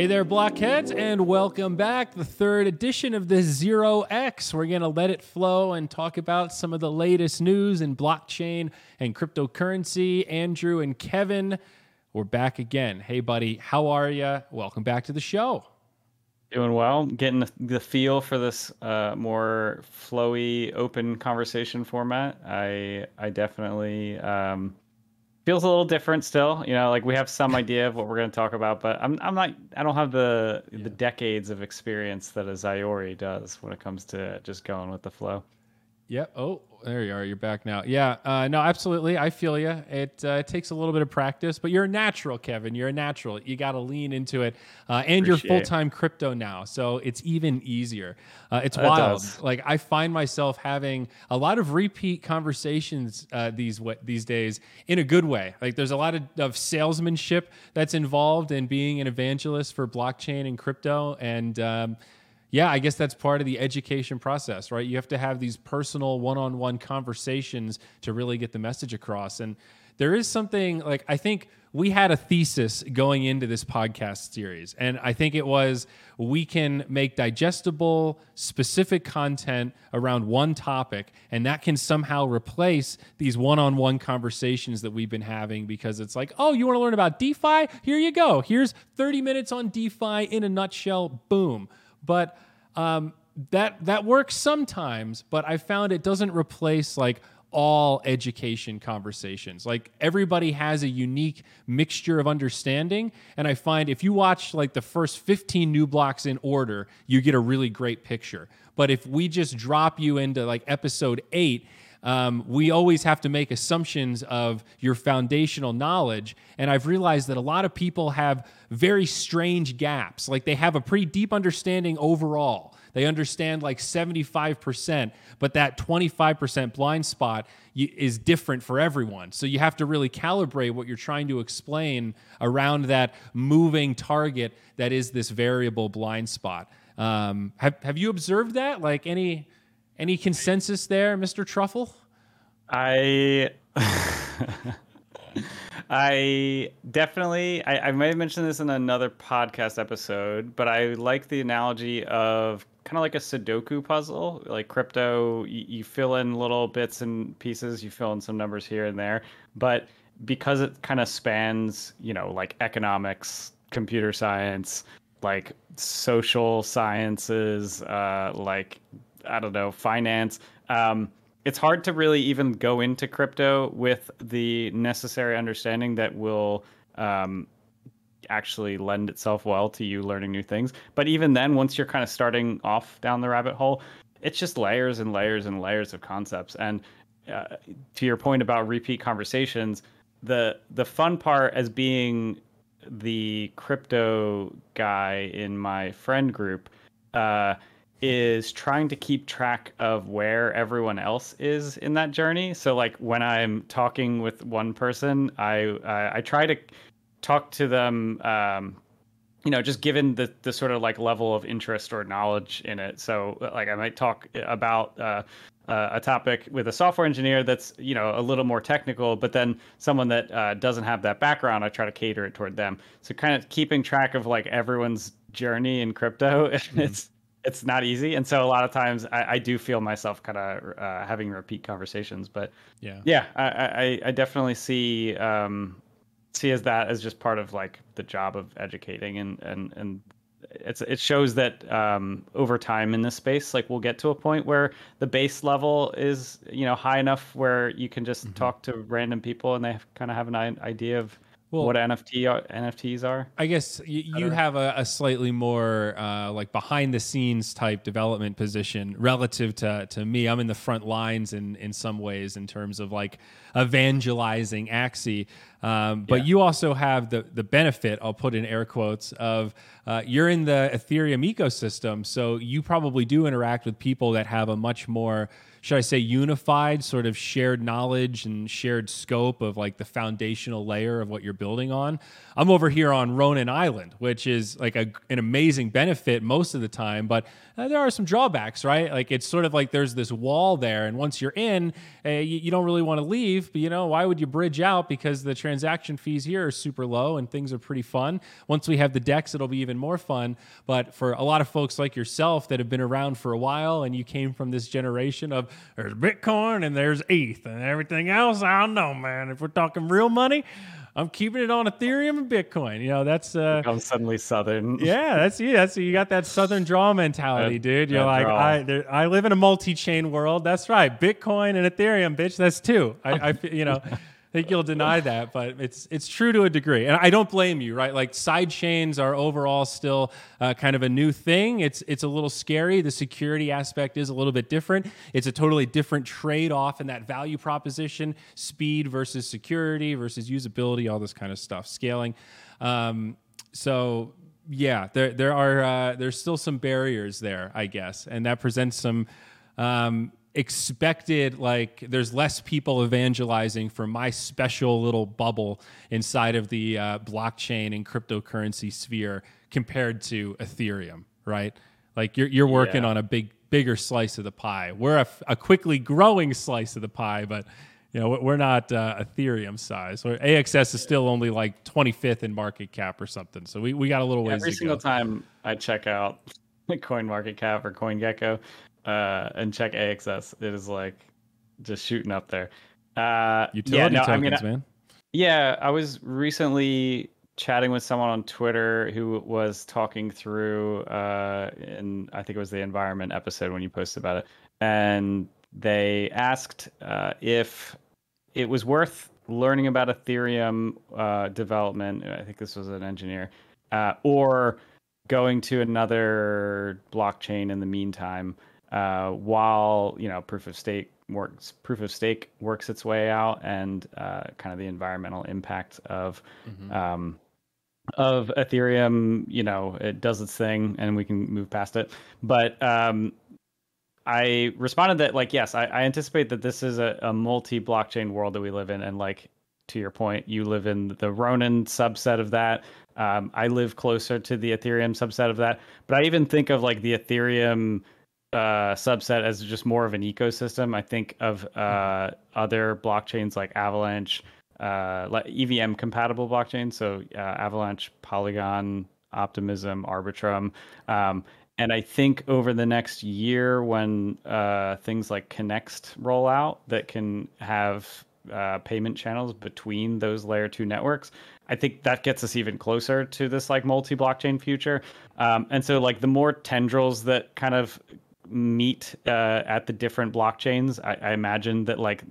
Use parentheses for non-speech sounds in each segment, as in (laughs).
Hey there, blockheads, and welcome back. The third edition of the Zero X. We're going to let it flow and talk about some of the latest news in blockchain and cryptocurrency. Andrew and Kevin, we're back again. Hey, buddy, how are you? Welcome back to the show. Doing well, getting the feel for this uh, more flowy, open conversation format. I I definitely um, feels a little different still. You know, like we have some idea of what we're going to talk about, but I'm I'm not I don't have the yeah. the decades of experience that a Zayori does when it comes to just going with the flow. Yep. Oh, there you are. You're back now. Yeah. Uh, no, absolutely. I feel you. It, uh, it takes a little bit of practice, but you're a natural, Kevin. You're a natural. You got to lean into it. Uh, and Appreciate you're full time crypto now, so it's even easier. Uh, it's that wild. Does. Like I find myself having a lot of repeat conversations uh, these these days in a good way. Like there's a lot of, of salesmanship that's involved in being an evangelist for blockchain and crypto, and um, yeah, I guess that's part of the education process, right? You have to have these personal one on one conversations to really get the message across. And there is something like, I think we had a thesis going into this podcast series. And I think it was we can make digestible, specific content around one topic, and that can somehow replace these one on one conversations that we've been having because it's like, oh, you want to learn about DeFi? Here you go. Here's 30 minutes on DeFi in a nutshell. Boom but um, that that works sometimes. But I found it doesn't replace like all education conversations. Like everybody has a unique mixture of understanding. And I find if you watch like the first 15 new blocks in order, you get a really great picture. But if we just drop you into like episode eight, um, we always have to make assumptions of your foundational knowledge. And I've realized that a lot of people have very strange gaps. Like they have a pretty deep understanding overall. They understand like 75%, but that 25% blind spot is different for everyone. So you have to really calibrate what you're trying to explain around that moving target that is this variable blind spot. Um, have, have you observed that? Like any any consensus there, Mr. Truffle? I (laughs) I definitely I, I may have mentioned this in another podcast episode, but I like the analogy of kind of like a Sudoku puzzle. Like crypto, you, you fill in little bits and pieces, you fill in some numbers here and there, but because it kind of spans, you know, like economics, computer science, like social sciences, uh, like I don't know, finance. Um, it's hard to really even go into crypto with the necessary understanding that will um, actually lend itself well to you learning new things. But even then, once you're kind of starting off down the rabbit hole, it's just layers and layers and layers of concepts. And uh, to your point about repeat conversations, the the fun part as being the crypto guy in my friend group. Uh, is trying to keep track of where everyone else is in that journey. So like when I'm talking with one person, I I, I try to talk to them um, you know, just given the the sort of like level of interest or knowledge in it. So like I might talk about uh, uh, a topic with a software engineer that's you know a little more technical, but then someone that uh, doesn't have that background, I try to cater it toward them. So kind of keeping track of like everyone's journey in crypto, (laughs) mm-hmm. it's it's not easy and so a lot of times i, I do feel myself kind of uh, having repeat conversations but yeah yeah i i, I definitely see um see as that as just part of like the job of educating and and and it's it shows that um, over time in this space, like we'll get to a point where the base level is you know high enough where you can just mm-hmm. talk to random people and they kind of have an idea of well, what NFT are, NFTs are. I guess you have a, a slightly more uh, like behind the scenes type development position relative to, to me. I'm in the front lines in in some ways in terms of like evangelizing Axie. Um, but yeah. you also have the the benefit, I'll put in air quotes, of uh, you're in the Ethereum ecosystem, so you probably do interact with people that have a much more should I say unified sort of shared knowledge and shared scope of like the foundational layer of what you're building on. I'm over here on Ronin Island, which is like a, an amazing benefit most of the time, but uh, there are some drawbacks, right? Like it's sort of like there's this wall there, and once you're in, uh, you, you, don't really want to leave. But you know, why would you bridge out? Because the transaction fees here are super low and things are pretty fun. Once we have the DEX, it'll be even more fun. But for a lot of folks like yourself that have been around for a while and you came from this generation of there's Bitcoin and there's ETH and everything else, I don't know, man. If we're talking real money, I'm keeping it on Ethereum and Bitcoin. You know, that's uh I'm suddenly southern. Yeah, that's you. That's you got that southern draw mentality, that, dude. You're like, draw. I there, I live in a multi-chain world. That's right. Bitcoin and Ethereum, bitch. That's two. I, I (laughs) you know, think you'll deny that, but it's it's true to a degree, and I don't blame you, right? Like side chains are overall still uh, kind of a new thing. It's it's a little scary. The security aspect is a little bit different. It's a totally different trade off in that value proposition: speed versus security versus usability, all this kind of stuff, scaling. Um, so yeah, there there are uh, there's still some barriers there, I guess, and that presents some. Um, expected like there's less people evangelizing for my special little bubble inside of the uh, blockchain and cryptocurrency sphere compared to ethereum right like you're, you're working yeah. on a big bigger slice of the pie we're a, a, quickly growing slice of the pie but you know we're not uh, ethereum size or axs is still only like 25th in market cap or something so we, we got a little ways every single go. time i check out (laughs) coin market cap or coingecko uh, and check AXS. It is like just shooting up there. Uh, Utility yeah, no, tokens, gonna, man. Yeah, I was recently chatting with someone on Twitter who was talking through, uh, and I think it was the environment episode when you posted about it, and they asked uh, if it was worth learning about Ethereum uh, development. I think this was an engineer, uh, or going to another blockchain in the meantime uh, while you know proof of stake works proof of stake works its way out and uh, kind of the environmental impact of mm-hmm. um, of ethereum you know it does its thing and we can move past it. But um, i responded that like yes i, I anticipate that this is a, a multi blockchain world that we live in. And like to your point you live in the ronin subset of that. Um, i live closer to the ethereum subset of that. But i even think of like the ethereum uh, subset as just more of an ecosystem. I think of uh, mm-hmm. other blockchains like Avalanche, uh, like EVM compatible blockchains. So uh, Avalanche, Polygon, Optimism, Arbitrum. Um, and I think over the next year, when uh, things like Connext roll out that can have uh, payment channels between those layer two networks, I think that gets us even closer to this like multi blockchain future. Um, and so, like, the more tendrils that kind of meet uh, at the different blockchains. I, I imagine that like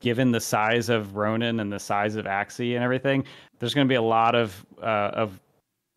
given the size of Ronin and the size of Axie and everything, there's going to be a lot of uh, of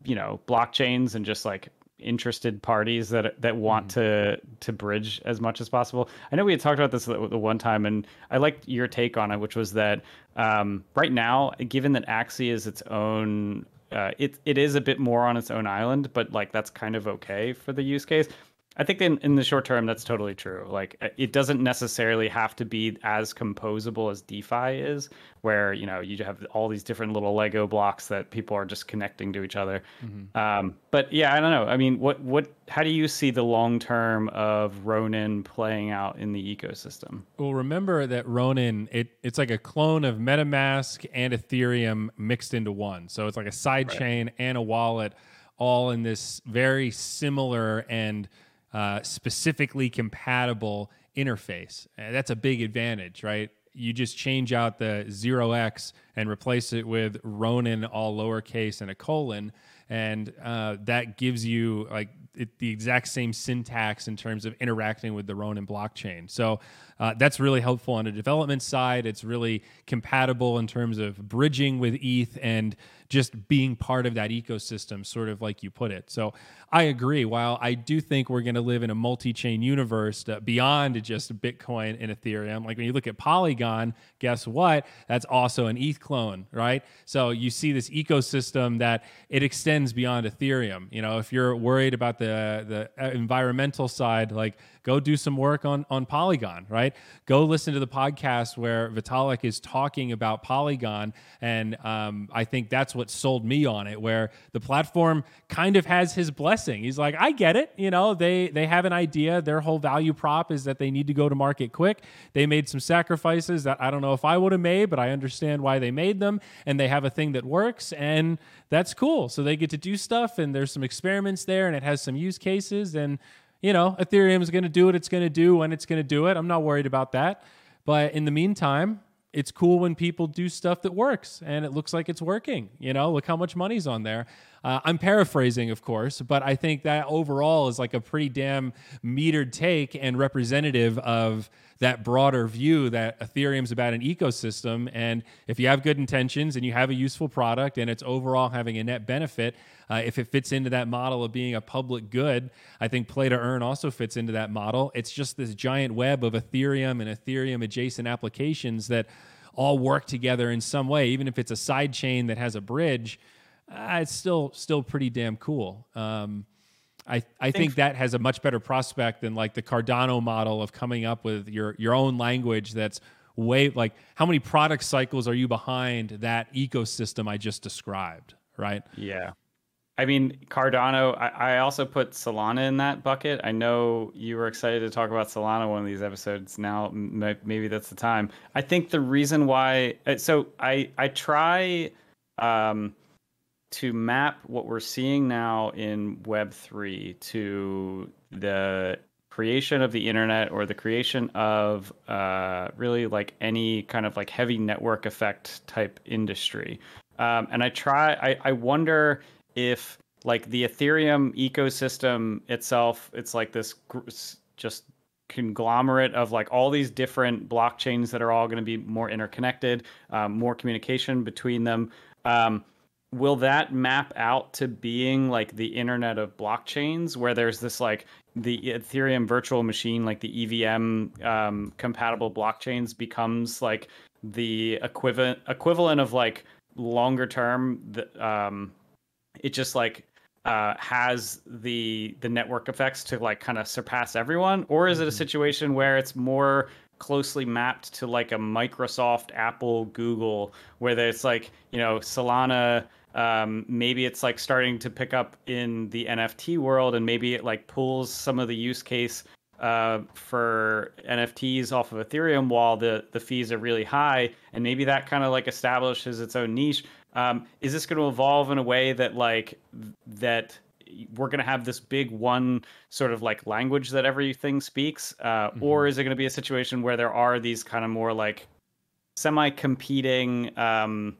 you know blockchains and just like interested parties that that want mm-hmm. to to bridge as much as possible. I know we had talked about this the, the one time, and I liked your take on it, which was that um, right now, given that Axie is its own. Uh, it it is a bit more on its own island, but like that's kind of okay for the use case. I think in, in the short term, that's totally true. Like uh, it doesn't necessarily have to be as composable as DeFi is, where you know you have all these different little Lego blocks that people are just connecting to each other. Mm-hmm. Um, but yeah, I don't know. I mean, what what? How do you see the long term of Ronin playing out in the ecosystem? Well, remember that Ronin it it's like a clone of MetaMask and Ethereum mixed into one. So it's like a side right. chain and a wallet all in this very similar and uh, specifically compatible interface. And that's a big advantage, right? You just change out the 0x and replace it with Ronin all lowercase and a colon. And uh, that gives you like it, the exact same syntax in terms of interacting with the Ronin blockchain. So uh, that's really helpful on the development side. It's really compatible in terms of bridging with ETH and just being part of that ecosystem, sort of like you put it. So I agree. While I do think we're going to live in a multi chain universe beyond just Bitcoin and Ethereum, like when you look at Polygon, guess what? That's also an ETH clone, right? So you see this ecosystem that it extends beyond Ethereum. You know, if you're worried about the, the uh, environmental side, like go do some work on on Polygon, right? Go listen to the podcast where Vitalik is talking about Polygon, and um, I think that's what sold me on it. Where the platform kind of has his blessing. He's like, I get it. You know, they they have an idea. Their whole value prop is that they need to go to market quick. They made some sacrifices that I don't know if I would have made, but I understand why they made them, and they have a thing that works, and that's cool. So they get to do stuff, and there's some experiments there, and it has some use cases, and you know, Ethereum is going to do what it's going to do when it's going to do it. I'm not worried about that. But in the meantime, it's cool when people do stuff that works and it looks like it's working. You know, look how much money's on there. Uh, I'm paraphrasing, of course, but I think that overall is like a pretty damn metered take and representative of that broader view that Ethereum's about an ecosystem. And if you have good intentions and you have a useful product and it's overall having a net benefit, uh, if it fits into that model of being a public good, I think play to earn also fits into that model. It's just this giant web of Ethereum and Ethereum adjacent applications that all work together in some way, even if it's a side chain that has a bridge. Uh, it's still still pretty damn cool. Um, I, I think that has a much better prospect than like the Cardano model of coming up with your your own language that's way like how many product cycles are you behind that ecosystem I just described, right? Yeah. I mean, Cardano, I, I also put Solana in that bucket. I know you were excited to talk about Solana one of these episodes. Now, maybe that's the time. I think the reason why, uh, so I, I try, um, to map what we're seeing now in Web3 to the creation of the internet or the creation of uh, really like any kind of like heavy network effect type industry. Um, and I try, I, I wonder if like the Ethereum ecosystem itself, it's like this just conglomerate of like all these different blockchains that are all going to be more interconnected, um, more communication between them. Um, will that map out to being like the internet of blockchains where there's this like the ethereum virtual machine like the evm um, compatible blockchains becomes like the equivalent equivalent of like longer term the, um, it just like uh, has the the network effects to like kind of surpass everyone or is it a mm-hmm. situation where it's more closely mapped to like a Microsoft, Apple, Google, where it's like, you know, Solana um, maybe it's like starting to pick up in the NFT world, and maybe it like pulls some of the use case uh, for NFTs off of Ethereum while the the fees are really high, and maybe that kind of like establishes its own niche. Um, is this going to evolve in a way that like that? we're going to have this big one sort of like language that everything speaks uh, mm-hmm. or is it going to be a situation where there are these kind of more like semi competing um,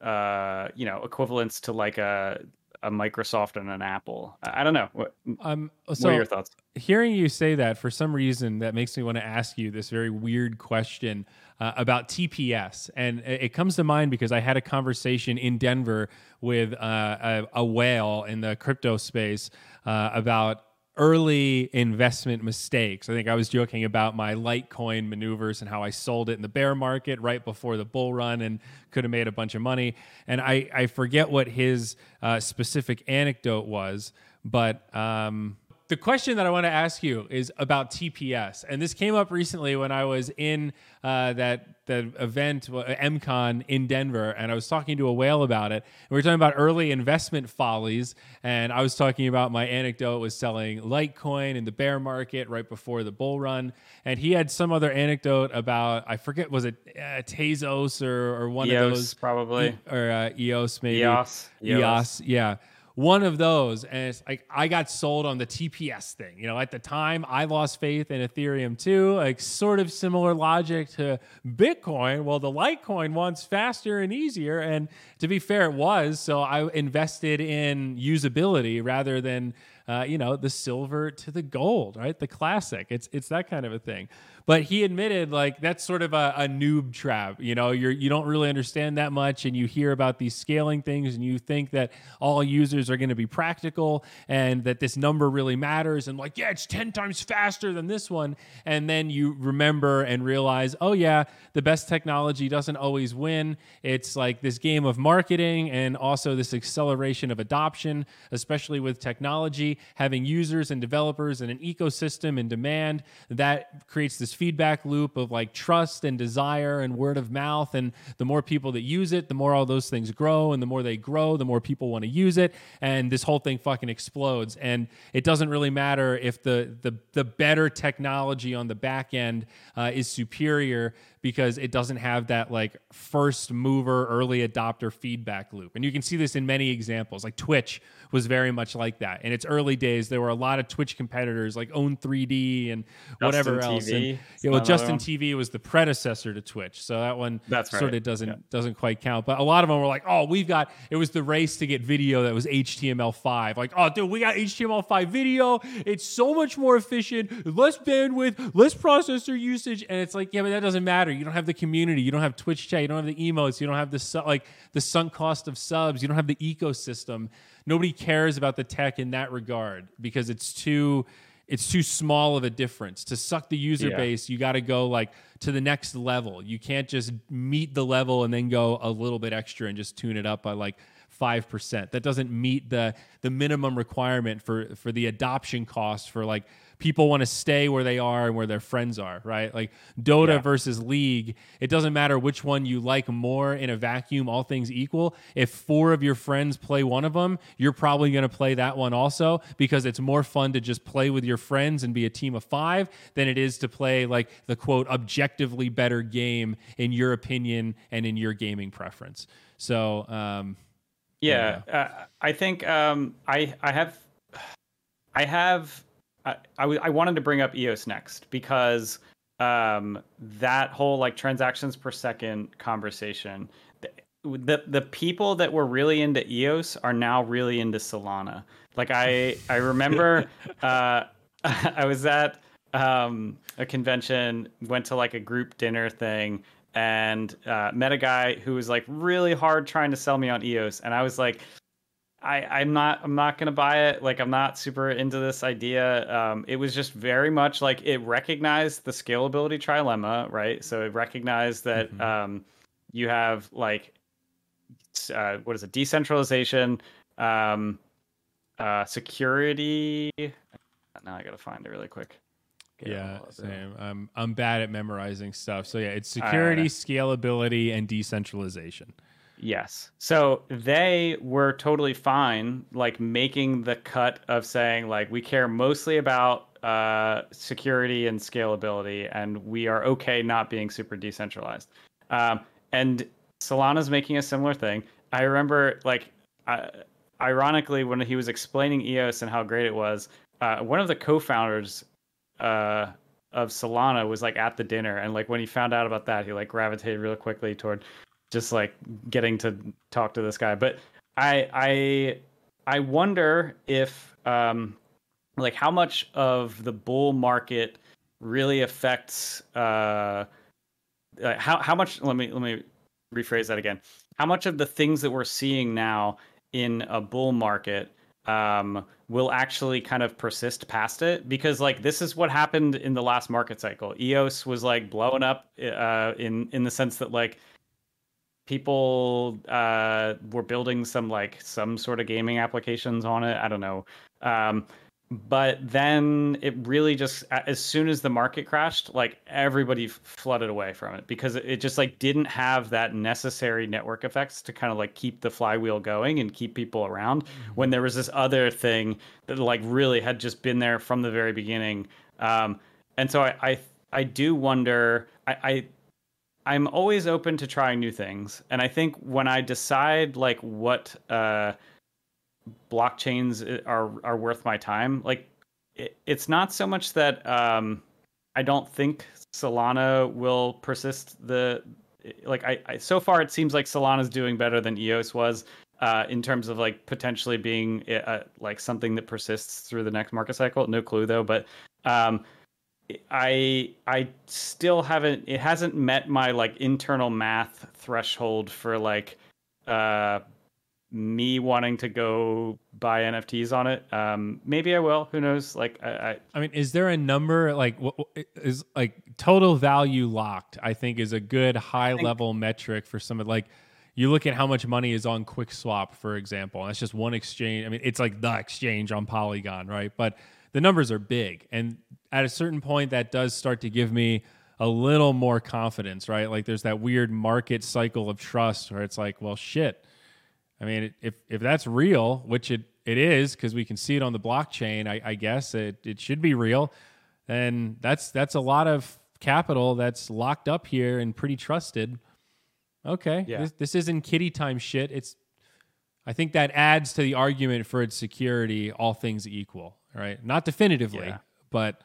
uh, you know, equivalents to like a a Microsoft and an Apple. I, don't know. What, um, so what are your thoughts? Hearing you say that, for some reason, that makes me want to ask you this very weird question uh, about TPS, and it, it, comes to mind because I had a conversation in Denver with uh, a, a, whale in the crypto space uh, about early investment mistakes. I think I was joking about my Litecoin maneuvers and how I sold it in the bear market right before the bull run and could have made a bunch of money. And I, I forget what his uh, specific anecdote was, but um, the question that I want to ask you is about TPS, and this came up recently when I was in uh, that that event MCon in Denver, and I was talking to a whale about it. And we were talking about early investment follies, and I was talking about my anecdote was selling Litecoin in the bear market right before the bull run, and he had some other anecdote about I forget was it uh, Tezos or, or one EOS, of those? probably. Or uh, EOS maybe. EOS EOS, EOS yeah one of those and it's like i got sold on the tps thing. You know at the time i lost faith in ethereum too like sort of similar logic to bitcoin. Well the litecoin wants faster and easier and to be fair it was so i invested in usability rather than uh, you know the silver to the gold right? The classic. It's it's that kind of a thing but he admitted like that's sort of a, a noob trap. You know, you're you don't really understand that much, and you hear about these scaling things, and you think that all users are going to be practical, and that this number really matters, and like yeah, it's ten times faster than this one, and then you remember and realize, oh yeah, the best technology doesn't always win. It's like this game of marketing and also this acceleration of adoption, especially with technology. having users and developers and an ecosystem and demand that creates this feedback loop of like trust and desire and word of mouth. And the more people that use it, the more all those things grow. And the more they grow, the more people want to use it. And this whole thing fucking explodes. And it doesn't really matter if the the the better technology on the back end uh, is superior because it doesn't have that like first mover early adopter feedback loop. And you can see this in many examples. Like twitch was very much like that. In its early days there were a lot of twitch competitors like own 3d and whatever Justin else. TV. and yeah, well justin one. tv was the predecessor to twitch. So that one That's sort right. of doesn't Yeah. doesn't quite count. But a lot of them were like oh we've got it was the race to get video that was html5 like oh dude we got html5 video. It's so much more efficient. Less bandwidth less processor usage. And it's like yeah but that doesn't matter you don't have the community. You don't have twitch chat. You don't have the emotes you don't have the su- like the sunk cost of subs. You don't have the ecosystem. Nobody cares about the tech in that regard because it's too it's too small of a difference. To suck the user Yeah. base you got to go like to the next level. You can't just meet the level and then go a little bit extra and just tune it up by like 5% that doesn't meet the the minimum requirement for for the adoption cost for like people want to stay where they are and where their friends are right? Like dota Yeah. versus league it doesn't matter which one you like more in a vacuum all things equal if four of your friends play one of them you're probably going to play that one also because it's more fun to just play with your friends and be a team of five than it is to play like the quote objectively better game in your opinion and in your gaming preference. So um Yeah, uh, I think um, I I have I have I, I w- I wanted to bring up EOS next because um, that whole like transactions per second conversation. The, the the people that were really into EOS are now really into Solana. Like I I remember (laughs) uh, (laughs) I was at um, a convention, went to like a group dinner thing, and uh, met a guy who was like really hard trying to sell me on EOS, and I was like, I I'm not I'm not gonna buy it. Like I'm not super into this idea. Um, it was just very much like it recognized the scalability trilemma, right? So it recognized that Mhm. um, you have like uh, what is it? Decentralization, um, uh, security. Now I gotta find it really quick. Get yeah all up there. same i'm i'm bad at memorizing stuff so yeah it's security scalability and decentralization Yes. So they were totally fine, like making the cut of saying, like, we care mostly about uh, security and scalability, and we are okay not being super decentralized. Um, and Solana's making a similar thing. I remember, like, uh, ironically, when he was explaining EOS and how great it was, uh, one of the co-founders uh, of Solana was like at the dinner, and like when he found out about that, he like gravitated real quickly toward just like getting to talk to this guy. But I I I wonder if um like how much of the bull market really affects uh uh, how how much let me let me rephrase that again. How much of the things that we're seeing now in a bull market um, will actually kind of persist past it because like this is what happened in the last market cycle. EOS was like blowing up uh, in in the sense that like people uh, were building some like some sort of gaming applications on it. I don't know. Um, but then it really just as soon as the market crashed like everybody flooded away from it because it- just like didn't have that necessary network effects to kind of like keep the flywheel going and keep people around when there was this other thing that like really had just been there from the very beginning um and so i i, I do wonder I, I i'm always open to trying new things and i think when i decide like what uh blockchains are are worth my time. Like it, it's not so much that um I don't think Solana will persist the like I, I so far it seems like Solana's doing better than EOS was uh in terms of like potentially being uh, like something that persists through the next market cycle. No clue though, but um I I still haven't it hasn't met my like internal math threshold for like uh me wanting to go buy NFTs on it. Um, maybe I will. Who knows? Like I, I I mean, is there a number like what what- is like total value locked? I think is a good high level metric for some of like you look at how much money is on QuickSwap, for example. That's just one exchange. I mean, it's like the exchange on Polygon, right? But the numbers are big. And at a certain point, that does start to give me a little more confidence, right? Like there's that weird market cycle of trust where it's like, well, shit. I mean, if if that's real, which it, it is, because we can see it on the blockchain, I, I guess it, it should be real, then that's that's a lot of capital that's locked up here and pretty trusted okay, yeah. this, this isn't kitty time shit. It's, I think that adds to the argument for its security, all things equal, right? Not definitively, yeah. but.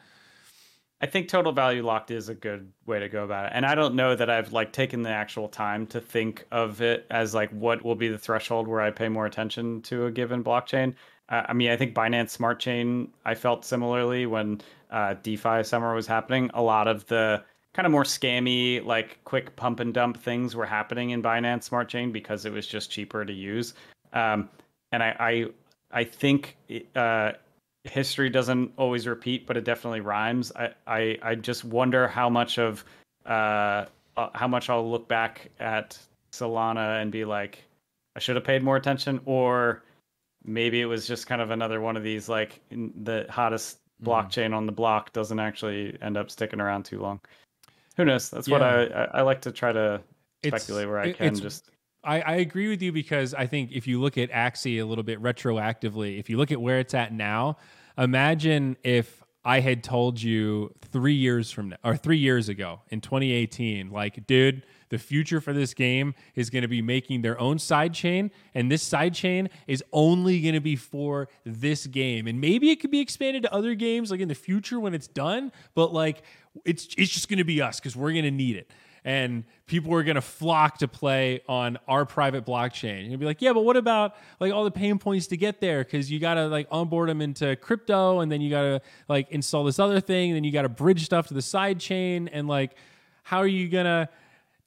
I think total value locked is a good way to go about it. And I don't know that I've like taken the actual time to think of it as like what will be the threshold where I pay more attention to a given blockchain. Uh, I mean, I think Binance Smart Chain, I felt similarly when uh, DeFi summer was happening. A lot of the kind of more scammy, like quick pump and dump things were happening in Binance Smart Chain because it was just cheaper to use. Um, and I, I, I think uh, history doesn't always repeat, but it definitely rhymes. I, I, I just wonder how much of uh, uh, how much I'll look back at Solana and be like, I should have paid more attention, or maybe it was just kind of another one of these like the hottest mm. blockchain on the block doesn't actually end up sticking around too long who knows? That's yeah. what I, I, I like to try to speculate it's, where I can. Just I, I agree with you because I think if you look at Axie a little bit retroactively, if you look at where it's at now, imagine if I had told you three years from now or three years ago in 2018, like, dude, the future for this game is going to be making their own side chain, and this side chain is only going to be for this game. And maybe it could be expanded to other games like in the future when it's done, but like it's it's just going to be us because we're going to need it and people are going to flock to play on our private blockchain. You'll be like, yeah, but what about like all the pain points to get there? Because you got to like onboard them into crypto, and then you got to like install this other thing, and then you got to bridge stuff to the side chain, and like, how are you gonna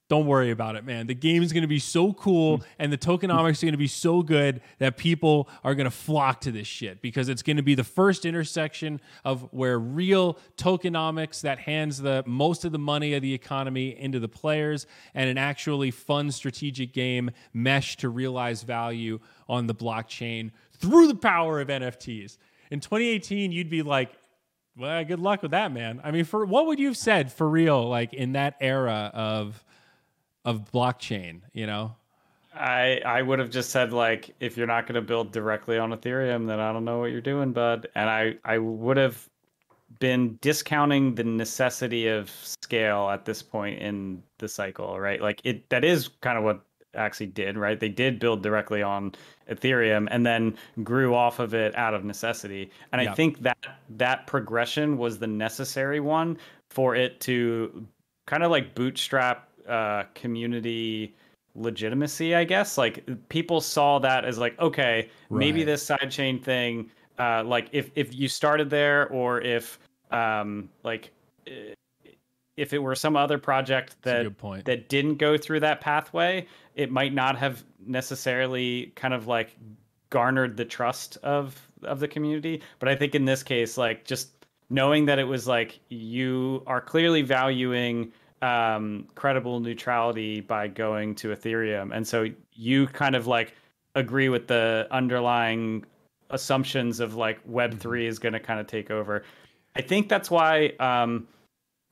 don't worry about it, man. The game is going to be so cool mm. and the tokenomics are going to be so good that people are going to flock to this shit because it's going to be the first intersection of where real tokenomics that hands the most of the money of the economy into the players and an actually fun strategic game mesh to realize value on the blockchain through the power of NFTs. In 2018, you'd be like, well, good luck with that, man. I mean, for what would you have said for real, like in that era of of blockchain, you know? I I would have just said like if you're not going to build directly on Ethereum, then I don't know what you're doing, bud. And I I would have been discounting the necessity of scale at this point in the cycle, right? Like it that is kind of what Axie did, right? They did build directly on Ethereum and then grew off of it out of necessity. And I think that that progression was the necessary one for it to kind of like bootstrap uh, community legitimacy, I guess. Like people saw that as like, okay, right. maybe this sidechain thing, uh, like if if you started there, or if um, like if it were some other project that that didn't go through that pathway, it might not have necessarily kind of like garnered the trust of of the community. But I think in this case, like just knowing that it was like you are clearly valuing um, credible neutrality by going to Ethereum. And so you kind of like agree with the underlying assumptions of like Web3 mm-hmm. is going to kind of take over. I think that's why um,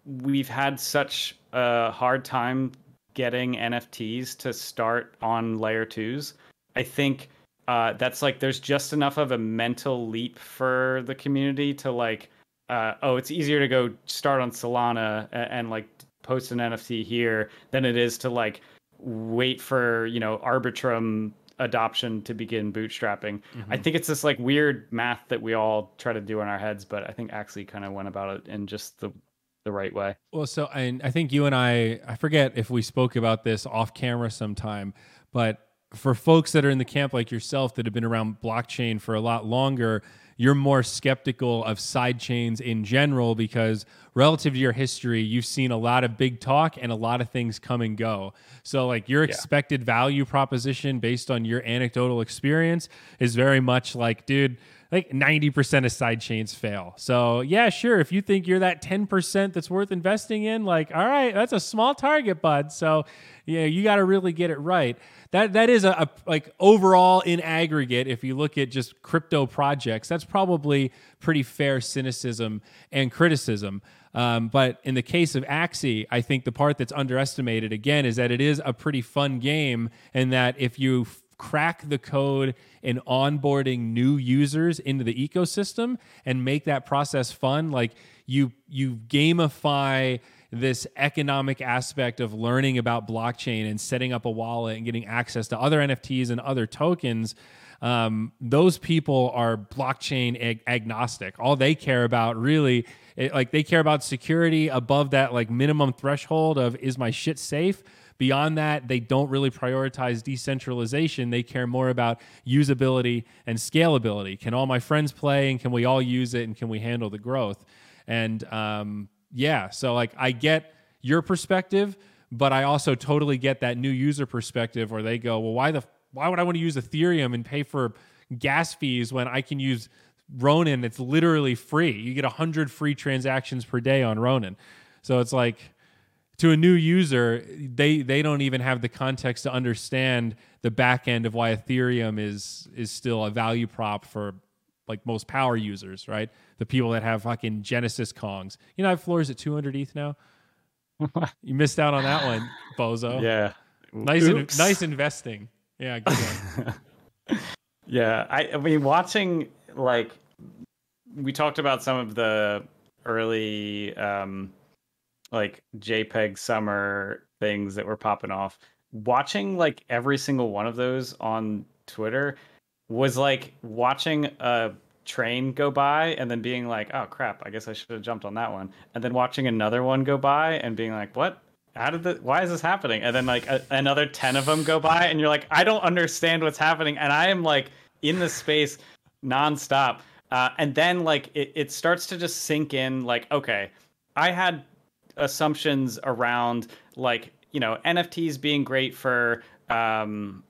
we've had such a hard time getting NFTs to start on layer twos. I think uh, that's like there's just enough of a mental leap for the community to like, uh, oh, it's easier to go start on Solana and, and like post an NFT here than it is to like wait for you know Arbitrum adoption to begin bootstrapping. Mm-hmm. I think it's this like weird math that we all try to do in our heads, but I think Axie kind of went about it in just the the right way. Well, so I, I think you and I, I forget if we spoke about this off camera sometime, but for folks that are in the camp like yourself that have been around blockchain for a lot longer, you're more skeptical of side chains in general because relative to your history, you've seen a lot of big talk and a lot of things come and go. So, like your expected value proposition based on your anecdotal experience is very much like, dude, like 90% of side chains fail. So, yeah, sure. If you think you're that 10% that's worth investing in, like, all right, that's a small target, bud. So, yeah, you got to really get it right. That that is a, a, like overall in aggregate if you look at just crypto projects, that's probably pretty fair cynicism and criticism. Um, but in the case of Axie, I think the part that's underestimated again is that it is a pretty fun game, and that if you crack the code in onboarding new users into the ecosystem and make that process fun. Like you you gamify this economic aspect of learning about blockchain and setting up a wallet and getting access to other NFTs and other tokens. Um, those people are blockchain ag- agnostic. All they care about really it, like they care about security above that like minimum threshold of is my shit safe Beyond that, they don't really prioritize decentralization. They care more about usability and scalability. Can all my friends play and can we all use it and can we handle the growth? And um, yeah, so like I get your perspective, but I also totally get that new user perspective where they go, well, why the why would I want to use Ethereum and pay for gas fees when I can use Ronin? It's literally free. You get hundred free transactions per day on Ronin. So it's like to a new user, they they don't even have the context to understand the back end of why Ethereum is is still a value prop for like most power users, right? The people that have fucking Genesis Kongs. You know, I have floors at 200 ETH now. (laughs) you missed out on that one, bozo. (laughs) Yeah. Nice, in, nice investing. Yeah, good one. (laughs) yeah, I, I mean, watching like we talked about some of the early um, like JPEG summer things that were popping off. Watching like every single one of those on Twitter was like watching a train go by and then being like, "Oh crap, I guess I should have jumped on that one." And then watching another one go by and being like, "What? How did the why is this happening?" And then like a, another 10 of them go by and you're like, "I don't understand what's happening." And I am like in the space nonstop. Uh, and then like it, it starts to just sink in like, okay, I had assumptions around like you know NFTs being great for um,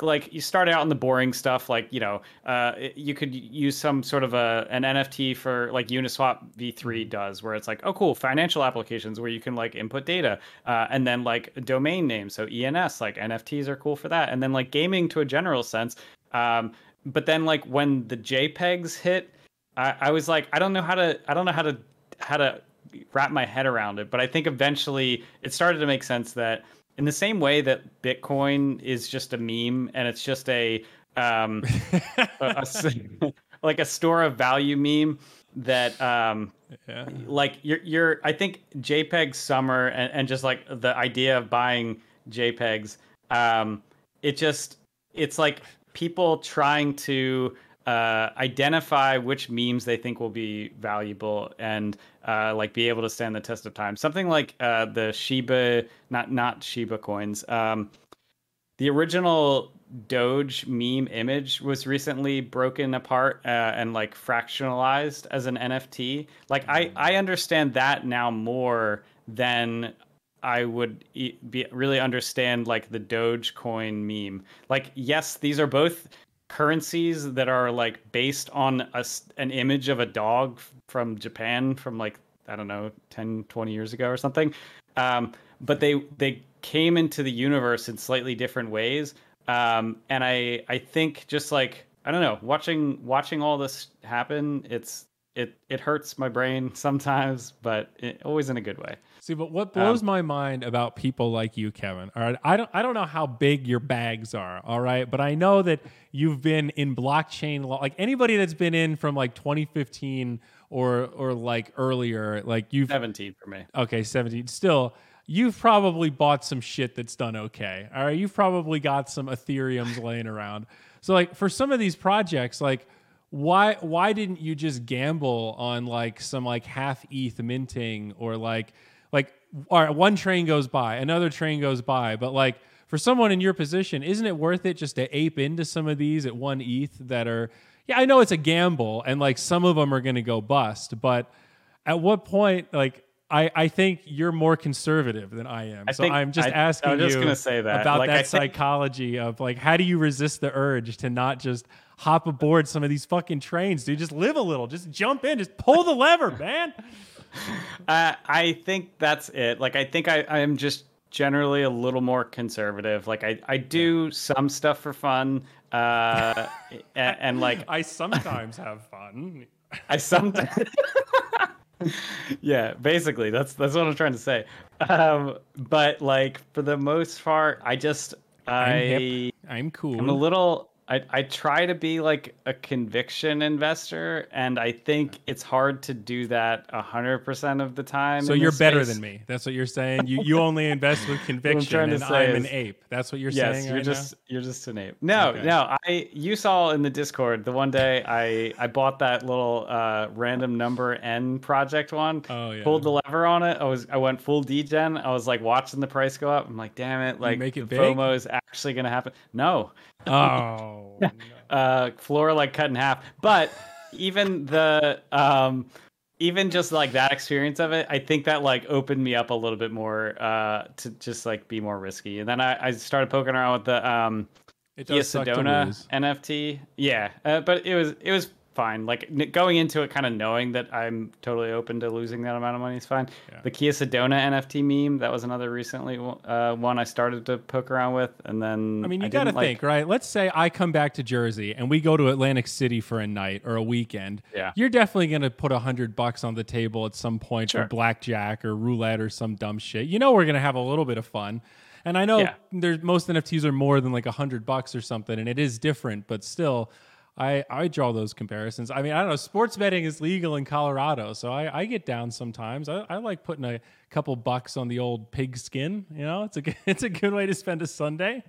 like you start out in the boring stuff like you know uh, you could use some sort of a an nft for like uniswap v3 mm-hmm. does where it's like oh cool financial applications where you can like input data uh, and then like domain names so ens like nfts are cool for that and then like gaming to a general sense um, but then like when the jpegs hit I, I was like i don't know how to i don't know how to how to wrap my head around it. But I think eventually it started to make sense that in the same way that Bitcoin is just a meme and it's just a um a, a, (laughs) like a store of value meme that um yeah. like you're you're I think JPEG summer and, and just like the idea of buying JPEGs um it just it's like people trying to uh, identify which memes they think will be valuable and uh, like be able to stand the test of time. Something like uh, the Shiba, not not Shiba coins. Um, the original Doge meme image was recently broken apart uh, and like fractionalized as an NFT. Like I I understand that now more than I would be really understand like the Dogecoin meme. Like yes, these are both currencies that are like based on a, an image of a dog from Japan from like I don't know 10 20 years ago or something um, but they they came into the universe in slightly different ways um, and I I think just like I don't know watching watching all this happen it's it it hurts my brain (laughs) sometimes but it, always in a good way See, but what blows um, my mind about people like you, Kevin, all right, I don't I don't know how big your bags are, all right, but I know that you've been in blockchain like anybody that's been in from like 2015 or or like earlier, like you've 17 for me. Okay, 17. Still, you've probably bought some shit that's done okay. All right, you've probably got some Ethereums (laughs) laying around. So like for some of these projects, like why why didn't you just gamble on like some like half ETH minting or like like all right, one train goes by, another train goes by, but like for someone in your position, isn't it worth it just to ape into some of these at one ETH that are yeah, I know it's a gamble and like some of them are going to go bust, but at what point like I, I think you're more conservative than I am. I so I'm just I, asking I was just you gonna say that. about like, that psychology of like how do you resist the urge to not just hop aboard some of these fucking trains, dude. Just live a little. Just jump in. Just pull the lever, (laughs) man. Uh, I think that's it. Like, I think I, I am just generally a little more conservative. Like, I, I do some stuff for fun. Uh, (laughs) and, and like, I sometimes have fun. I sometimes. (laughs) yeah, basically, that's that's what I'm trying to say. Um, but like for the most part, I just I I'm, I'm cool. I'm a little I, I try to be like a conviction investor, and I think it's hard to do that hundred percent of the time. So you're better than me. That's what you're saying. You you only invest with (laughs) conviction, I'm and I'm an ape. That's what you're yes, saying. you're right just now? you're just an ape. No, Okay. no. I you saw in the Discord the one day I I bought that little uh, random number n project one. Oh yeah. Pulled the lever on it. I was I went full degen. I was like watching the price go up. I'm like, damn it! Like make it the big? FOMO is actually gonna happen. No, Oh. no. (laughs) uh floor like cut in half but even the um even just like that experience of it i think that like opened me up a little bit more uh to just like be more risky and then i, I started poking around with the um It Kia does Sedona nft yeah uh, but it was it was fine like n- going into it kind of knowing that i'm totally open to losing that amount of money is fine Yeah. the kia sedona nft meme that was another recently uh, one i started to poke around with and then I mean, you got to didn't, like- think, right? Let's say I come back to Jersey and we go to Atlantic City for a night or a weekend. Yeah. You're definitely going to put a hundred bucks on the table at some point Sure. for blackjack or roulette or some dumb shit. You know, we're going to have a little bit of fun. And I know Yeah. there's most NFTs are more than like a hundred bucks or something, and it is different, but still, I, I draw those comparisons. I mean, I don't know. Sports betting is legal in Colorado, so I, I get down sometimes. I, I like putting a couple bucks on the old pig skin. You know, it's a good- (laughs) it's a good way to spend a Sunday.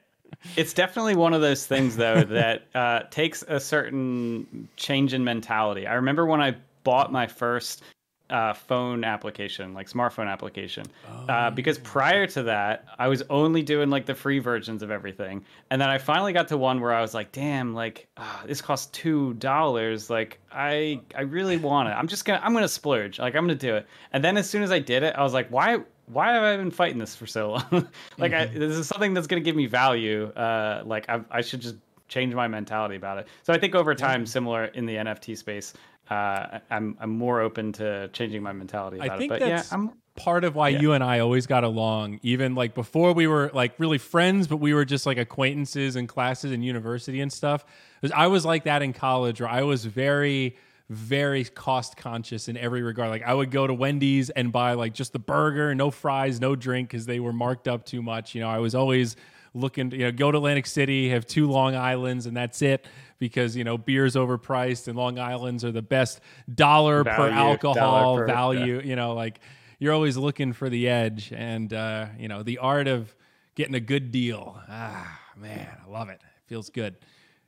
It's definitely one of those things, though, (laughs) that uh, takes a certain change in mentality. I remember when I bought my first uh, phone application, like smartphone application, uh, because prior to that, I was only doing like the free versions of everything, and then I finally got to one where I was like, "Damn, like ah, this costs two dollars. Like I, I really want it. I'm just gonna, I'm gonna splurge. Like I'm gonna do it." And then as soon as I did it, I was like, "Why?" Why have I been fighting this for so long? (laughs) like, I, this is something that's going to give me value. Uh, like, I, I should just change my mentality about it. So I think over time, similar in the NFT space, uh, I'm I'm more open to changing my mentality I about think it. But that's yeah, I'm part of why Yeah. you and I always got along, even like before we were like really friends, but we were just like acquaintances in classes and university and stuff. I was like that in college, where I was very, very cost conscious in every regard. Like I would go to Wendy's and buy like just the burger, no fries, no drink because they were marked up too much. You know, I was always looking to you know go to Atlantic City, have two Long Islands, and that's it because you know beer's overpriced and Long Islands are the best dollar per alcohol dollar per- value. You know, like you're always looking for the edge, and uh, you know the art of getting a good deal. Ah, man, I love it. It feels good.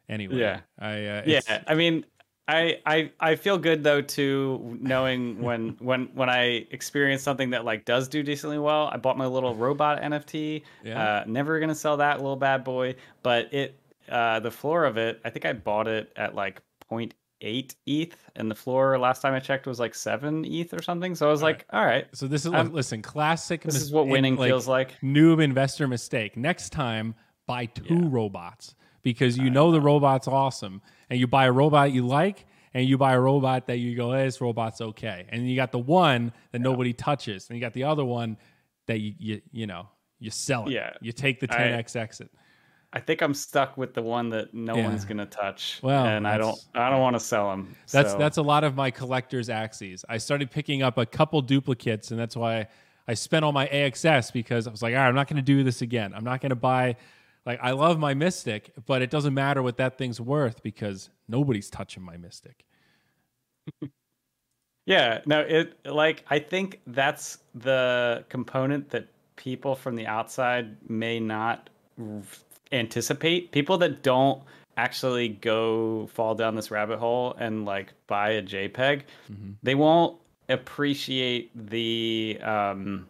Anyway, Yeah. I uh, yeah. I mean, I I I feel good though too, knowing (laughs) when when when I experience something that like does do decently well. I bought my little robot NFT. Yeah. Uh, never gonna sell that little bad boy, but it uh, the floor of it. I think I bought it at like 0.8 ETH, and the floor last time I checked was like seven ETH or something. So I was like, all right, So this is Um, listen, classic. this mis- is what in, winning feels like. Noob investor mistake. Next time, buy two robots because you know the robot's awesome, and you buy a robot you like, and you buy a robot that you go, hey, this robot's okay, and you got the one that nobody touches, and you got the other one that you you, you know you sell it. Yeah. you take the 10x exit. I think I'm stuck with the one that no Yeah. one's gonna touch. Well, and I don't I don't want to sell them. That's that's a lot of my collector's Axies. I started picking up a couple duplicates, and that's why I spent all my AXS because I was like, all right, I'm not going to do this again. I'm not going to buy. Like, I love my Mystic, but it doesn't matter what that thing's worth because nobody's touching my Mystic. (laughs) Yeah, no, it like I think that's the component that people from the outside may not anticipate. People that don't actually go fall down this rabbit hole and like buy a JPEG, they won't appreciate the um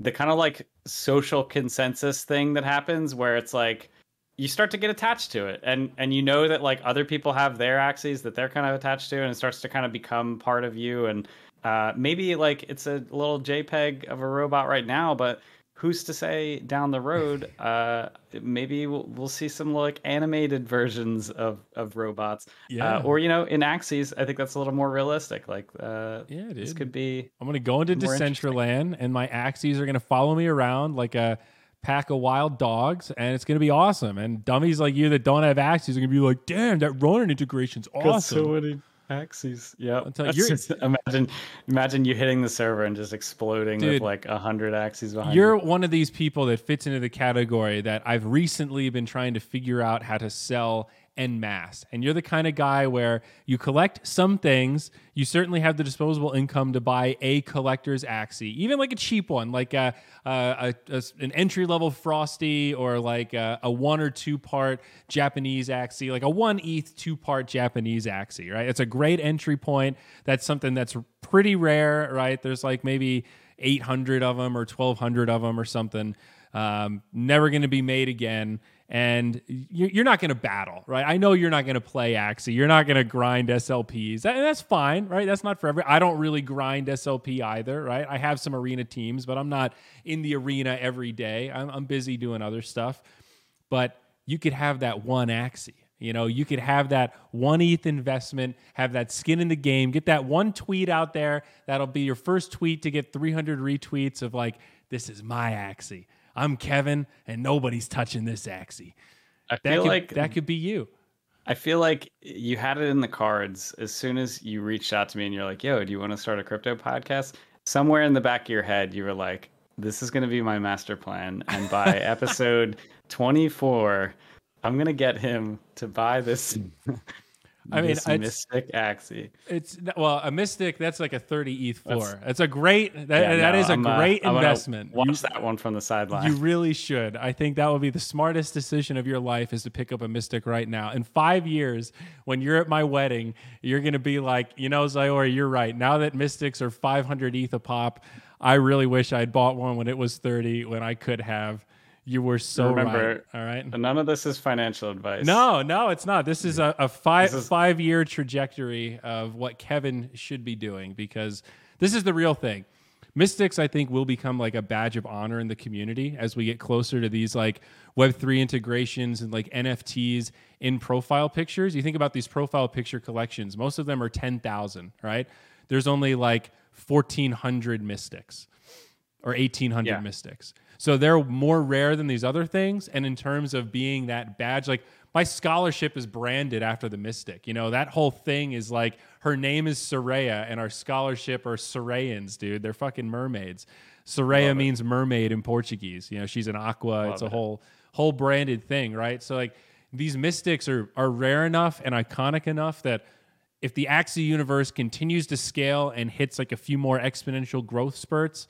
the kind of like social consensus thing that happens where it's like you start to get attached to it and and you know that like other people have their Axies that they're kind of attached to and it starts to kind of become part of you and uh maybe like it's a little jpeg of a robot right now but who's to say down the road, (laughs) uh, maybe we'll, we'll see some like animated versions of of robots. Uh, yeah. Uh, or you know, in Axies, I think that's a little more realistic. Like, uh, yeah, dude. this could be. I'm gonna go into Decentraland, and my Axies are gonna follow me around like a pack of wild dogs, and it's gonna be awesome. And dummies like you that don't have Axies are gonna be like, "Damn, that Ronin integration's awesome." Axies. Yeah. imagine imagine you hitting the server and just exploding Dude, with like a hundred Axies behind you're you. one of these people that fits into the category that I've recently been trying to figure out how to sell en masse. And you're the kind of guy where you collect some things. You certainly have the disposable income to buy a collector's Axie, even like a cheap one, like a, a, a an entry level Frosty or like a, a, one or two part Japanese Axie, like a one ETH two part Japanese Axie, right? It's a great entry point. That's something that's pretty rare, right? There's like maybe 800 of them or 1200 of them or something. Um, never going to be made again and you're not going to battle, right? I know you're not going to play Axie. You're not going to grind SLPs. And that's fine, right? That's not for every. I don't really grind SLP either, right? I have some arena teams, but I'm not in the arena every day. I'm, I'm busy doing other stuff. But you could have that one Axie. You know, you could have that one ETH investment, have that skin in the game, get that one tweet out there. That'll be your first tweet to get 300 retweets of like, this is my Axie. I'm Kevin, and nobody's touching this Axie. I feel could, like that could be you. I feel like you had it in the cards as soon as you reached out to me and you're like, "Yo, do you want to start a crypto podcast?" Somewhere in the back of your head, you were like, "This is going to be my master plan," and by (laughs) episode 24, I'm going to get him to buy this (laughs) I mean, it's, Mystic Axie. It's well, a Mystic that's like a 30 ETH floor. That's, that's a great that, yeah, that no, is a I'm, uh, great uh, investment. Watch you, that one from the sideline. You really should. I think that would be the smartest decision of your life is to pick up a Mystic right now. In five years, when you're at my wedding, you're gonna be like, you know, Zayor, you're right. Now that Mystics are 500 ETH a pop, I really wish I'd bought one when it was 30 when I could have. You were so Remember, right. All right. None of this is financial advice. No, no, it's not. This is a, a five is... five year trajectory of what Kevin should be doing because this is the real thing. Mystics, I think, will become like a badge of honor in the community as we get closer to these like Web3 integrations and like NFTs in profile pictures. You think about these profile picture collections, most of them are 10,000, right? There's only like 1,400 Mystics or 1,800 yeah. Mystics. So they're more rare than these other things. And in terms of being that badge, like my scholarship is branded after the Mystic. You know, that whole thing is like her name is Soraya and our scholarship are Sorayans, dude. They're fucking mermaids. Soraya means mermaid in Portuguese. You know, she's an aqua. Love it's a it. whole whole branded thing, right? So like these mystics are are rare enough and iconic enough that if the Axie universe continues to scale and hits like a few more exponential growth spurts,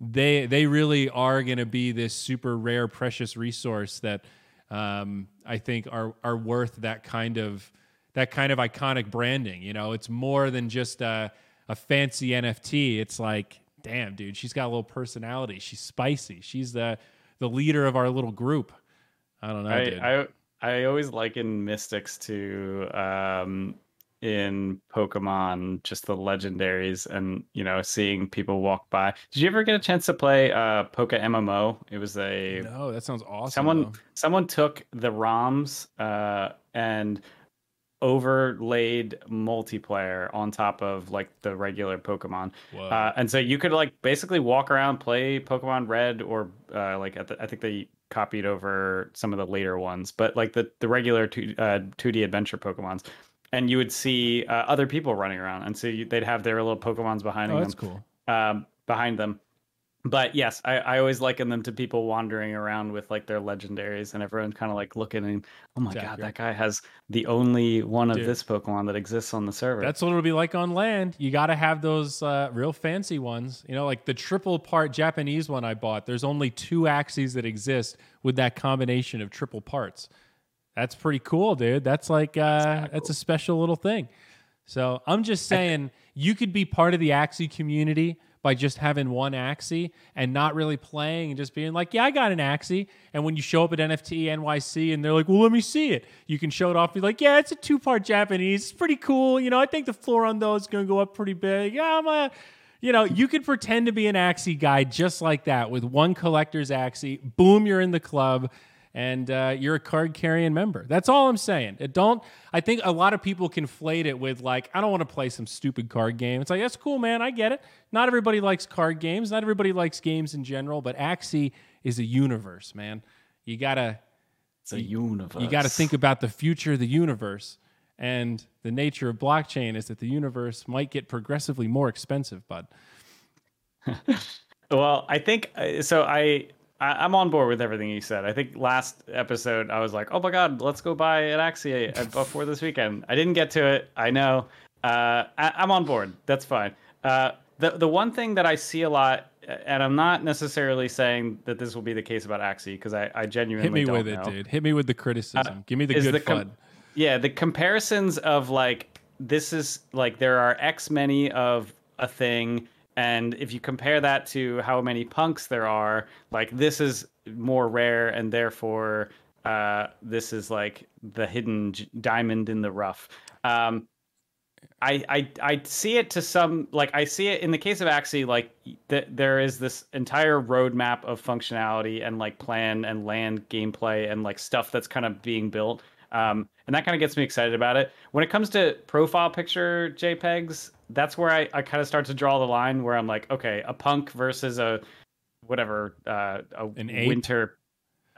they they really are going to be this super rare, precious resource that um, I think are are worth that kind of that kind of iconic branding. You know, it's more than just a, a fancy NFT. It's like, damn, dude, she's got a little personality. She's spicy. She's the the leader of our little group. I don't know. I I, I always liken Mystics to um, in Pokemon, just the legendaries, and you know, seeing people walk by. Did you ever get a chance to play uh, PokeMMO? It was a no. That sounds awesome. Someone though. someone took the ROMs uh, and overlaid multiplayer on top of like the regular Pokemon, uh, and so you could like basically walk around, play Pokemon Red, or uh, like the, I think they copied over some of the later ones, but like the the regular two uh, 2D adventure Pokemon's and you would see uh, other people running around, and so you, they'd have their little Pokemons behind oh, them. That's cool. Um, behind them. But yes, I, I always liken them to people wandering around with like their legendaries, and everyone kind of like looking and oh my god, that guy has the only one of Dude. this Pokemon that exists on the server. That's what it'll be like on land. You got to have those uh, real fancy ones. You know, like the triple part Japanese one I bought. There's only two Axies that exist with that combination of triple parts. That's pretty cool, dude. That's like uh, that's, a special little thing. So I'm just saying you could be part of the Axie community by just having one Axie and not really playing and just being like, yeah, I got an Axie. And when you show up at NFT NYC and they're like, well, let me see it. You can show it off. Be like, yeah, it's a two part Japanese. It's pretty cool. You know, I think the floor on those is going to go up pretty big. Yeah, I'm a you know, you could pretend to be an Axie guy just like that with one collector's Axie. Boom, you're in the club and uh, you're a card carrying member. That's all I'm saying. It don't. I think a lot of people conflate it with like, I don't want to play some stupid card game. It's like that's cool, man. I get it. Not everybody likes card games. Not everybody likes games in general. But Axie is a universe, man. You gotta. It's a universe. You got to think about the future of the universe. And the nature of blockchain is that the universe might get progressively more expensive, bud. (laughs) well, I think uh, so. I I, am on board with everything you said. I think last episode I was like, "Oh my god, let's go buy an Axie (laughs) before this weekend." I didn't get to it. I know. Uh, I, am on board. That's fine. Uh, the the one thing that I see a lot, and I'm not necessarily saying that this will be the case about Axie because I, I genuinely hit me with know. it, dude. Hit me with the criticism. Uh, Give me the good the com- yeah, the comparisons of like this is like there are X many of a thing and if you compare that to how many punks there are, like this is more rare, and therefore uh, this is like the hidden j- diamond in the rough. Um, I, I I see it to some like I see it in the case of Axie like th- there is this entire roadmap of functionality and like plan and land gameplay and like stuff that's kind of being built um, and that kind of gets me excited about it. When it comes to profile picture JPEGs, that's where I, I kind of start to draw the line where I'm like, okay, a punk versus a whatever, uh, a an ape? winter,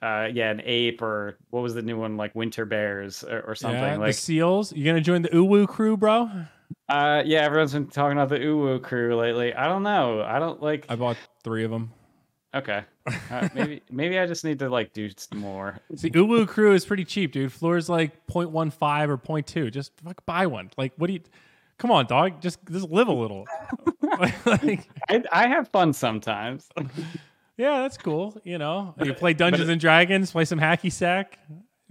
uh, yeah, an ape or what was the new one like winter bears or, or something yeah, like the seals. You gonna join the Uwu crew, bro? Uh, yeah, everyone's been talking about the Uwu crew lately. I don't know. I don't like. I bought three of them. Okay. (laughs) Uh, maybe maybe I just need to like do more. See, Uwu Crew is pretty cheap, dude. Floor is like 0.15 or 0.2. Just fuck buy one. Like, what do you? Come on, dog. Just just live a little. (laughs) (laughs) like, I I have fun sometimes. (laughs) yeah, that's cool. You know, you play Dungeons and Dragons, play some hacky sack,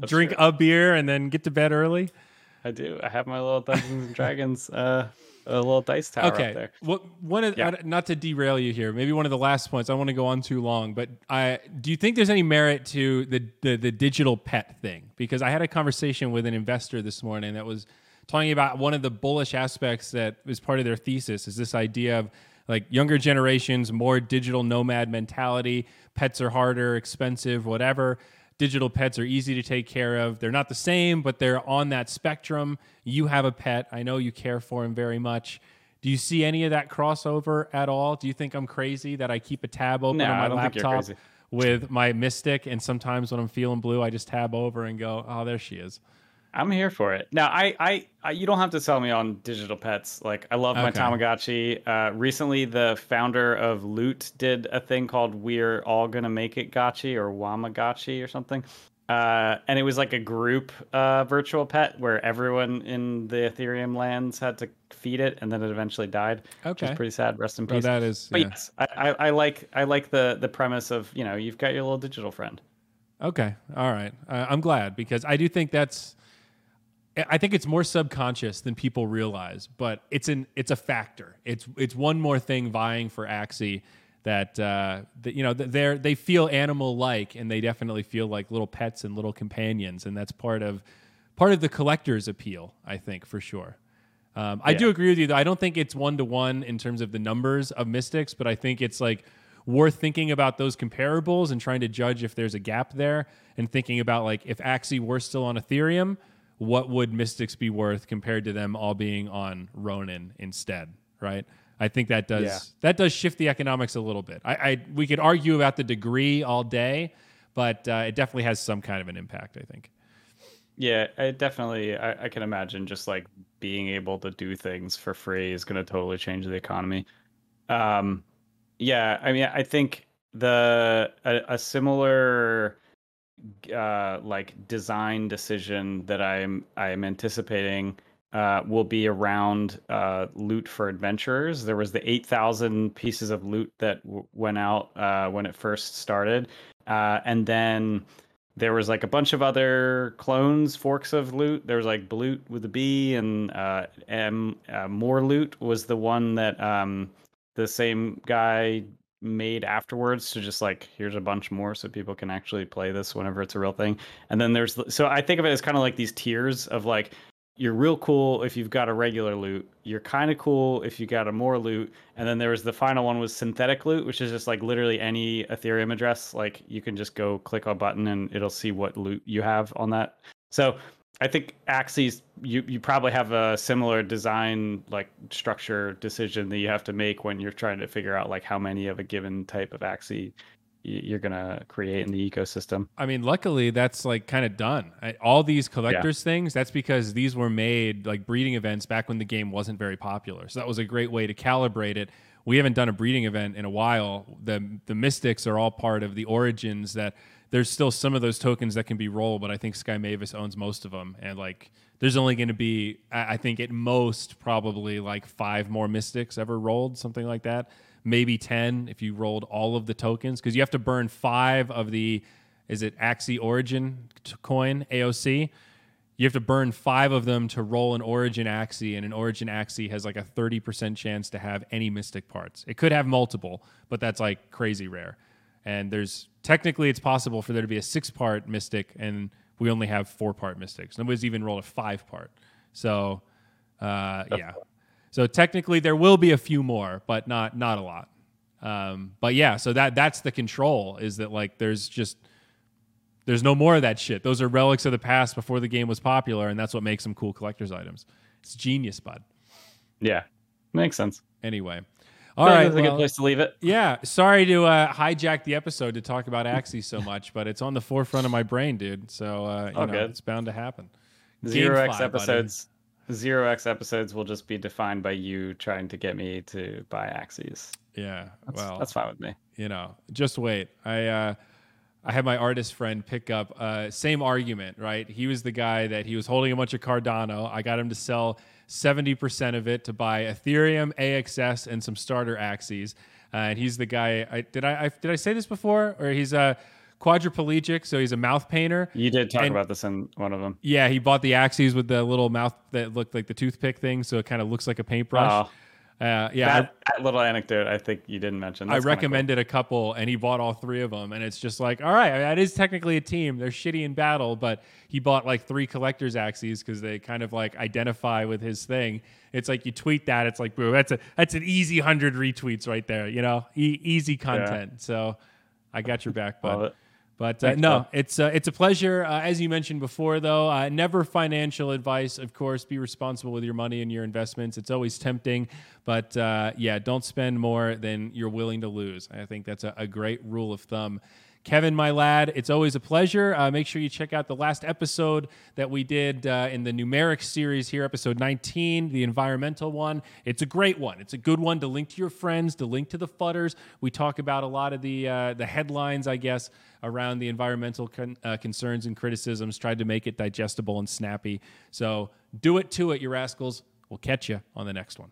drink true. a beer, and then get to bed early. I do. I have my little Dungeons and Dragons uh, a little dice tower okay. up there. What one of yeah. uh, not to derail you here, maybe one of the last points. I don't want to go on too long, but I do you think there's any merit to the, the the digital pet thing? Because I had a conversation with an investor this morning that was talking about one of the bullish aspects that is part of their thesis is this idea of like younger generations more digital nomad mentality pets are harder expensive whatever digital pets are easy to take care of. They're not the same, but they're on that spectrum. You have a pet. I know you care for him very much. Do you see any of that crossover at all? Do you think I'm crazy that I keep a tab open no, on my laptop with my Mystic and sometimes when I'm feeling blue, I just tab over and go, "Oh, there she is." I'm here for it. Now, I, I, I, you don't have to sell me on digital pets. Like, I love my. Tamagotchi. Uh, recently, the founder of Loot did a thing called "We're All Gonna Make It Gotchi" or Wagmigotchi or something. Uh, and it was like a group uh, virtual pet where everyone in the Ethereum lands had to feed it, and then it eventually died. Okay, which is pretty sad. Rest in peace. Oh, that is. But yeah. yes, I, I, I, like I like the the premise of you know you've got your little digital friend. Okay, all right. Uh, I'm glad because I do think that's I think it's more subconscious than people realize, but it's an it's a factor. It's it's one more thing vying for Axie that uh, that you know they they feel animal like, and they definitely feel like little pets and little companions, and that's part of part of the collector's appeal. I think for sure. Um, I yeah. do agree with you. Though. I don't think it's one to one in terms of the numbers of mystics, but I think it's like worth thinking about those comparables and trying to judge if there's a gap there, and thinking about like if Axie were still on Ethereum what would Mystics be worth compared to them all being on Ronin instead, right? I think that does yeah. that does shift the economics a little bit. I, I, we could argue about the degree all day, but uh, it definitely has some kind of an impact. I think. Yeah, I definitely. I, I can imagine just like being able to do things for free is going to totally change the economy. Um, yeah, I mean, I think the a, a similar uh, like design decision that I'm I'm anticipating uh, will be around uh, loot for adventurers. There was the 8,000 pieces of loot that w- went out uh, when it first started, uh, and then there was like a bunch of other clones, forks of loot. There was like Bloot with a B, and uh, M uh, more loot was the one that um, the same guy made afterwards to just like here's a bunch more so people can actually play this whenever it's a real thing and then there's so i think of it as kind of like these tiers of like you're real cool if you've got a regular loot. You're kind of cool if you got a more loot. And then there was the final one was synthetic loot, which is just like literally any Ethereum address. Like you can just go click a button and it'll see what loot you have on that. So I think Axie's you you probably have a similar design like structure decision that you have to make when you're trying to figure out like how many of a given type of Axie you're gonna create in the ecosystem. I mean, luckily that's like kind of done. All these collectors yeah. things, that's because these were made like breeding events back when the game wasn't very popular. So that was a great way to calibrate it. We haven't done a breeding event in a while. The the mystics are all part of the origins that there's still some of those tokens that can be rolled, but I think Sky Mavis owns most of them. And like there's only going to be I think at most probably like five more mystics ever rolled, something like that maybe 10 if you rolled all of the tokens because you have to burn five of the is it Axie Origin coin AOC. You have to burn five of them to roll an Origin Axie, and an Origin Axie has like a 30% chance to have any Mystic parts. It could have multiple, but that's like crazy rare. And there's technically it's possible for there to be a six part Mystic, and we only have four part Mystics. Nobody's even rolled a five part. So, uh, yeah. So technically, there will be a few more, but not not a lot. Um, but yeah, so that that's the control is that like there's just there's no more of that shit. Those are relics of the past before the game was popular, and that's what makes them cool collector's items. It's genius, bud. Yeah, makes sense. Anyway. All right, that's well, a good place to leave it. Yeah, sorry to uh, hijack the episode to talk about Axie so much, but it's on the forefront of my brain, dude. So uh, you know, good. it's bound to happen. Zero X episodes. Buddy zero X episodes will just be defined by you trying to get me to buy Axies. Yeah, that's, well, that's fine with me. You know, just wait. I uh, I had my artist friend pick up uh, same argument. Right, he was the guy that he was holding a bunch of Cardano. I got him to sell seventy percent of it to buy Ethereum, AXS, and some starter Axies. Uh, and he's the guy. I, did I, I, did I say this before? Or he's uh quadriplegic, so he's a mouth painter. You did talk and, about this in one of them. Yeah, he bought the Axies with the little mouth that looked like the toothpick thing, so it kind of looks like a paintbrush. Oh. Uh, yeah, that, that, little anecdote I think you didn't mention. That's I recommended cool. a couple, and he bought all three of them, and it's just like, all right, that is technically a team. They're shitty in battle, but he bought like three collectors Axies because they kind of like identify with his thing. It's like you tweet that, it's like, boo, that's a that's an easy hundred retweets right there. You know, e- easy content. Yeah. So I got your back, but. But uh, no, it's uh, it's a pleasure. Uh, as you mentioned before, though, uh, never financial advice. Of course, be responsible with your money and your investments. It's always tempting, but uh, yeah, don't spend more than you're willing to lose. I think that's a, a great rule of thumb. Kevin, my lad, it's always a pleasure. Uh, make sure you check out the last episode that we did uh, in the numeric series here, episode 19, the environmental one. It's a great one. It's a good one to link to your friends, to link to the fudders. We talk about a lot of the uh, the headlines, I guess, around the environmental con- uh, concerns and criticisms. Tried to make it digestible and snappy. So do it to it, you rascals. We'll catch you on the next one.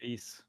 Peace.